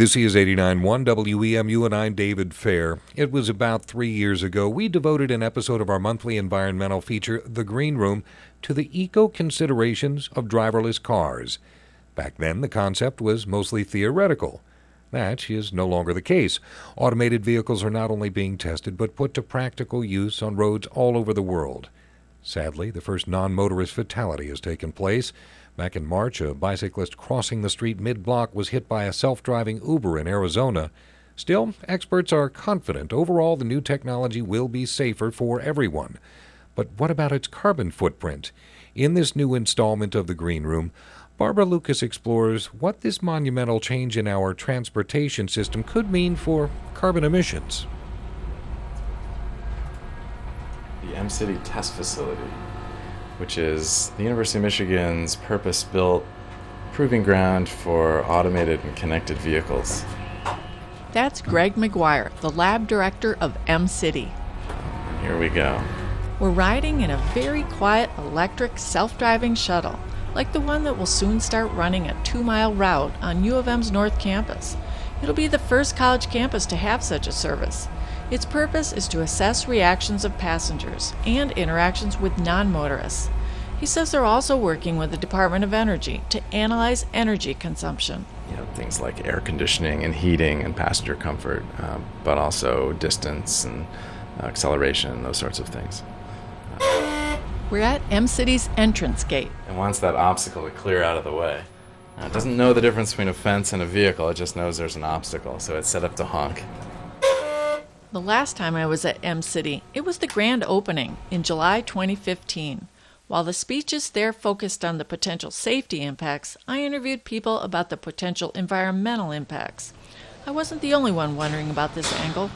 This is 89.1 WEMU, and I'm David Fair. It was about three years ago we devoted an episode of our monthly environmental feature, The Green Room, to the eco considerations of driverless cars. Back then, the concept was mostly theoretical. That is no longer the case. Automated vehicles are not only being tested, but put to practical use on roads all over the world. Sadly, the first non motorist fatality has taken place. Back in March, a bicyclist crossing the street mid block was hit by a self driving Uber in Arizona. Still, experts are confident overall the new technology will be safer for everyone. But what about its carbon footprint? In this new installment of The Green Room, Barbara Lucas explores what this monumental change in our transportation system could mean for carbon emissions. The M City Test Facility, which is the University of Michigan's purpose built proving ground for automated and connected vehicles. That's Greg McGuire, the lab director of M City. Here we go. We're riding in a very quiet electric self driving shuttle like the one that will soon start running a two mile route on U of M's North Campus. It'll be the first college campus to have such a service. Its purpose is to assess reactions of passengers and interactions with non motorists. He says they're also working with the Department of Energy to analyze energy consumption. You know, things like air conditioning and heating and passenger comfort, uh, but also distance and uh, acceleration, those sorts of things. We're at M City's entrance gate. It wants that obstacle to clear out of the way. Now, it doesn't know the difference between a fence and a vehicle, it just knows there's an obstacle, so it's set up to honk. The last time I was at M City, it was the grand opening in July 2015. While the speeches there focused on the potential safety impacts, I interviewed people about the potential environmental impacts. I wasn't the only one wondering about this angle.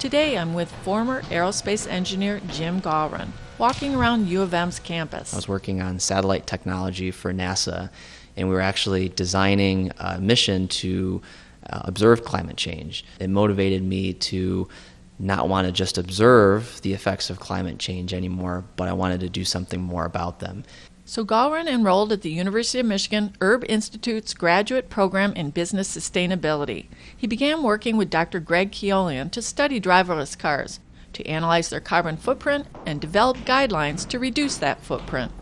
Today I'm with former aerospace engineer Jim Gawron walking around U of M's campus. I was working on satellite technology for NASA, and we were actually designing a mission to uh, observe climate change. It motivated me to not want to just observe the effects of climate change anymore, but I wanted to do something more about them. So Gawron enrolled at the University of Michigan Erb Institute's graduate program in business sustainability. He began working with Dr. Greg Keoleian to study driverless cars to analyze their carbon footprint and develop guidelines to reduce that footprint.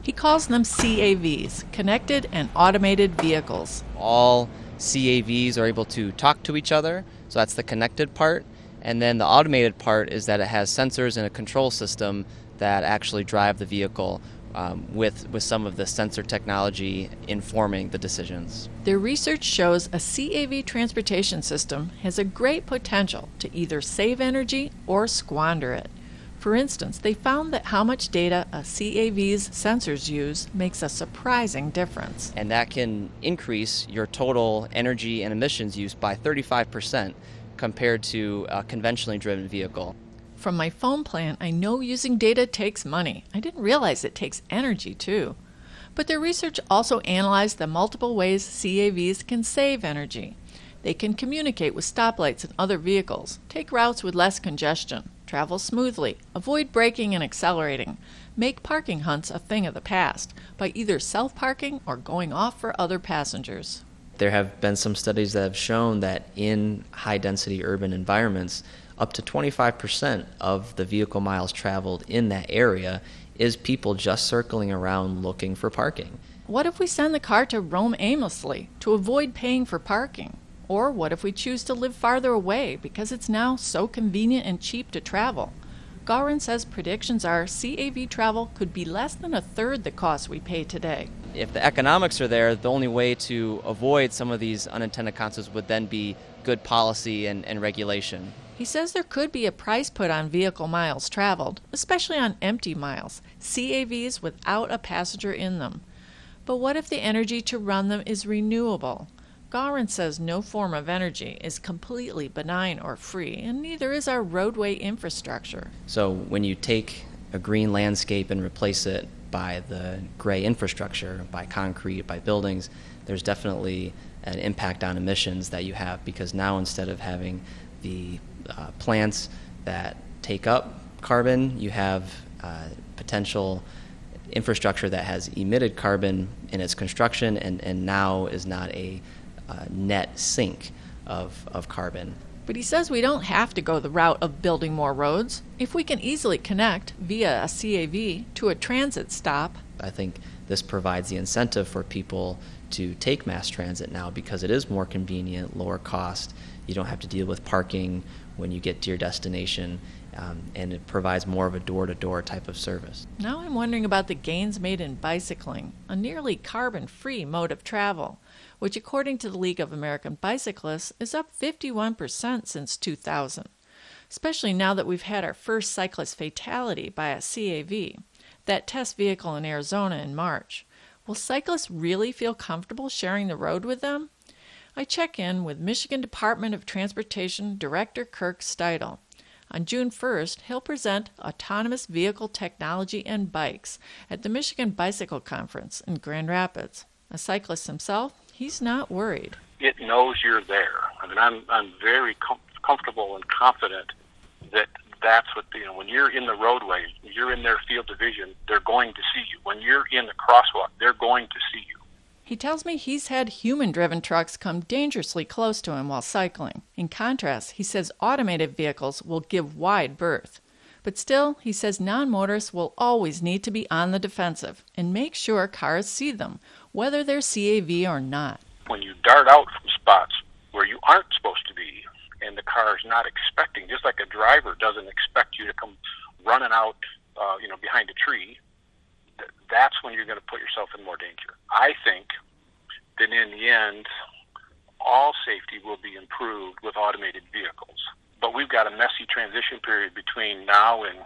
He calls them CAVs, Connected and Automated Vehicles. All CAVs are able to talk to each other, so that's the connected part. And then the automated part is that it has sensors and a control system that actually drive the vehicle um, with, with some of the sensor technology informing the decisions. Their research shows a CAV transportation system has a great potential to either save energy or squander it. For instance, they found that how much data a CAV's sensors use makes a surprising difference. And that can increase your total energy and emissions use by 35% compared to a conventionally driven vehicle. From my phone plan, I know using data takes money. I didn't realize it takes energy too. But their research also analyzed the multiple ways CAVs can save energy. They can communicate with stoplights and other vehicles, take routes with less congestion, travel smoothly, avoid braking and accelerating, make parking hunts a thing of the past by either self parking or going off for other passengers. There have been some studies that have shown that in high density urban environments, up to 25% of the vehicle miles traveled in that area is people just circling around looking for parking. What if we send the car to roam aimlessly to avoid paying for parking? Or what if we choose to live farther away because it's now so convenient and cheap to travel? Gawron says predictions are CAV travel could be less than a third the cost we pay today. If the economics are there, the only way to avoid some of these unintended consequences would then be good policy and, and regulation. He says there could be a price put on vehicle miles traveled, especially on empty miles, CAVs without a passenger in them. But what if the energy to run them is renewable? Gawron says no form of energy is completely benign or free, and neither is our roadway infrastructure. So when you take a green landscape and replace it by the gray infrastructure, by concrete, by buildings, there's definitely an impact on emissions that you have because now instead of having the uh, plants that take up carbon, you have uh, potential infrastructure that has emitted carbon in its construction and, and now is not a uh, net sink of, of carbon. But he says we don't have to go the route of building more roads. If we can easily connect via a CAV to a transit stop, I think this provides the incentive for people to take mass transit now because it is more convenient, lower cost. You don't have to deal with parking when you get to your destination, um, and it provides more of a door to door type of service. Now I'm wondering about the gains made in bicycling, a nearly carbon free mode of travel, which, according to the League of American Bicyclists, is up 51% since 2000, especially now that we've had our first cyclist fatality by a CAV, that test vehicle in Arizona in March. Will cyclists really feel comfortable sharing the road with them? I check in with Michigan Department of Transportation Director Kirk Steudle. On June 1st, he'll present autonomous vehicle technology and bikes at the Michigan Bicycle Conference in Grand Rapids. A cyclist himself, he's not worried. It knows you're there. I mean, I'm I'm very com- comfortable and confident that that's what you know. When you're in the roadway, you're in their field of vision. They're going to see you. When you're in the crosswalk, they're going to see you. He tells me he's had human driven trucks come dangerously close to him while cycling. In contrast, he says automated vehicles will give wide berth. But still, he says non motorists will always need to be on the defensive and make sure cars see them, whether they're CAV or not. When you dart out from spots where you aren't supposed to be and the car is not expecting, just like a driver doesn't expect you to come running out, uh, you know, behind a tree that's when you're going to put yourself in more danger. I think that in the end, all safety will be improved with automated vehicles. But we've got a messy transition period between now and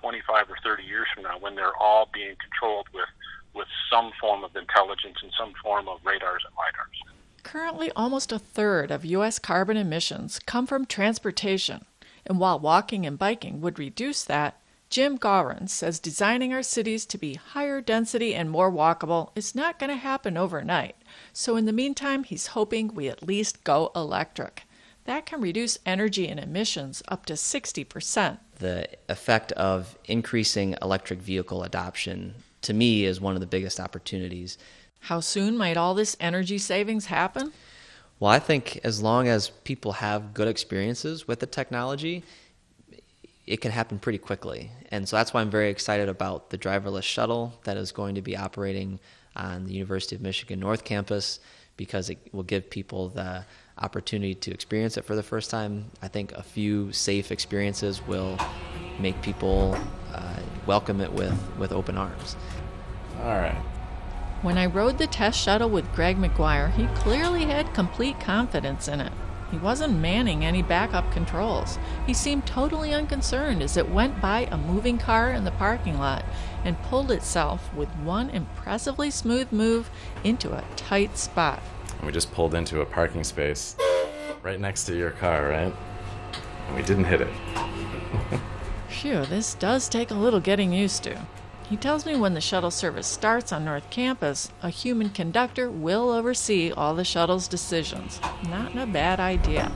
25 or 30 years from now when they're all being controlled with, with some form of intelligence and some form of radars and lidars. Currently, almost a third of U.S. carbon emissions come from transportation. And while walking and biking would reduce that, Jim Gawron says designing our cities to be higher density and more walkable is not going to happen overnight. So, in the meantime, he's hoping we at least go electric. That can reduce energy and emissions up to 60%. The effect of increasing electric vehicle adoption, to me, is one of the biggest opportunities. How soon might all this energy savings happen? Well, I think as long as people have good experiences with the technology, it can happen pretty quickly. And so that's why I'm very excited about the driverless shuttle that is going to be operating on the University of Michigan North Campus because it will give people the opportunity to experience it for the first time. I think a few safe experiences will make people uh, welcome it with, with open arms. All right. When I rode the test shuttle with Greg McGuire, he clearly had complete confidence in it. He wasn't manning any backup controls. He seemed totally unconcerned as it went by a moving car in the parking lot and pulled itself with one impressively smooth move into a tight spot. We just pulled into a parking space right next to your car, right? And we didn't hit it. Phew, this does take a little getting used to. He tells me when the shuttle service starts on North Campus, a human conductor will oversee all the shuttle's decisions. Not a bad idea.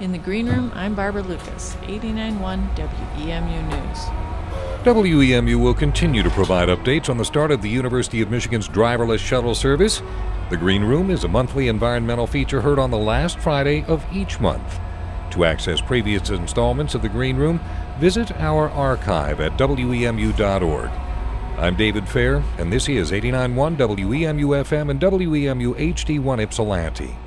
In the green room, I'm Barbara Lucas, 89.1 WEMU News. WEMU will continue to provide updates on the start of the University of Michigan's driverless shuttle service. The Green Room is a monthly environmental feature heard on the last Friday of each month. To access previous installments of The Green Room, visit our archive at WEMU.org. I'm David Fair, and this is 89.1 WEMU FM and WEMU HD1 Ypsilanti.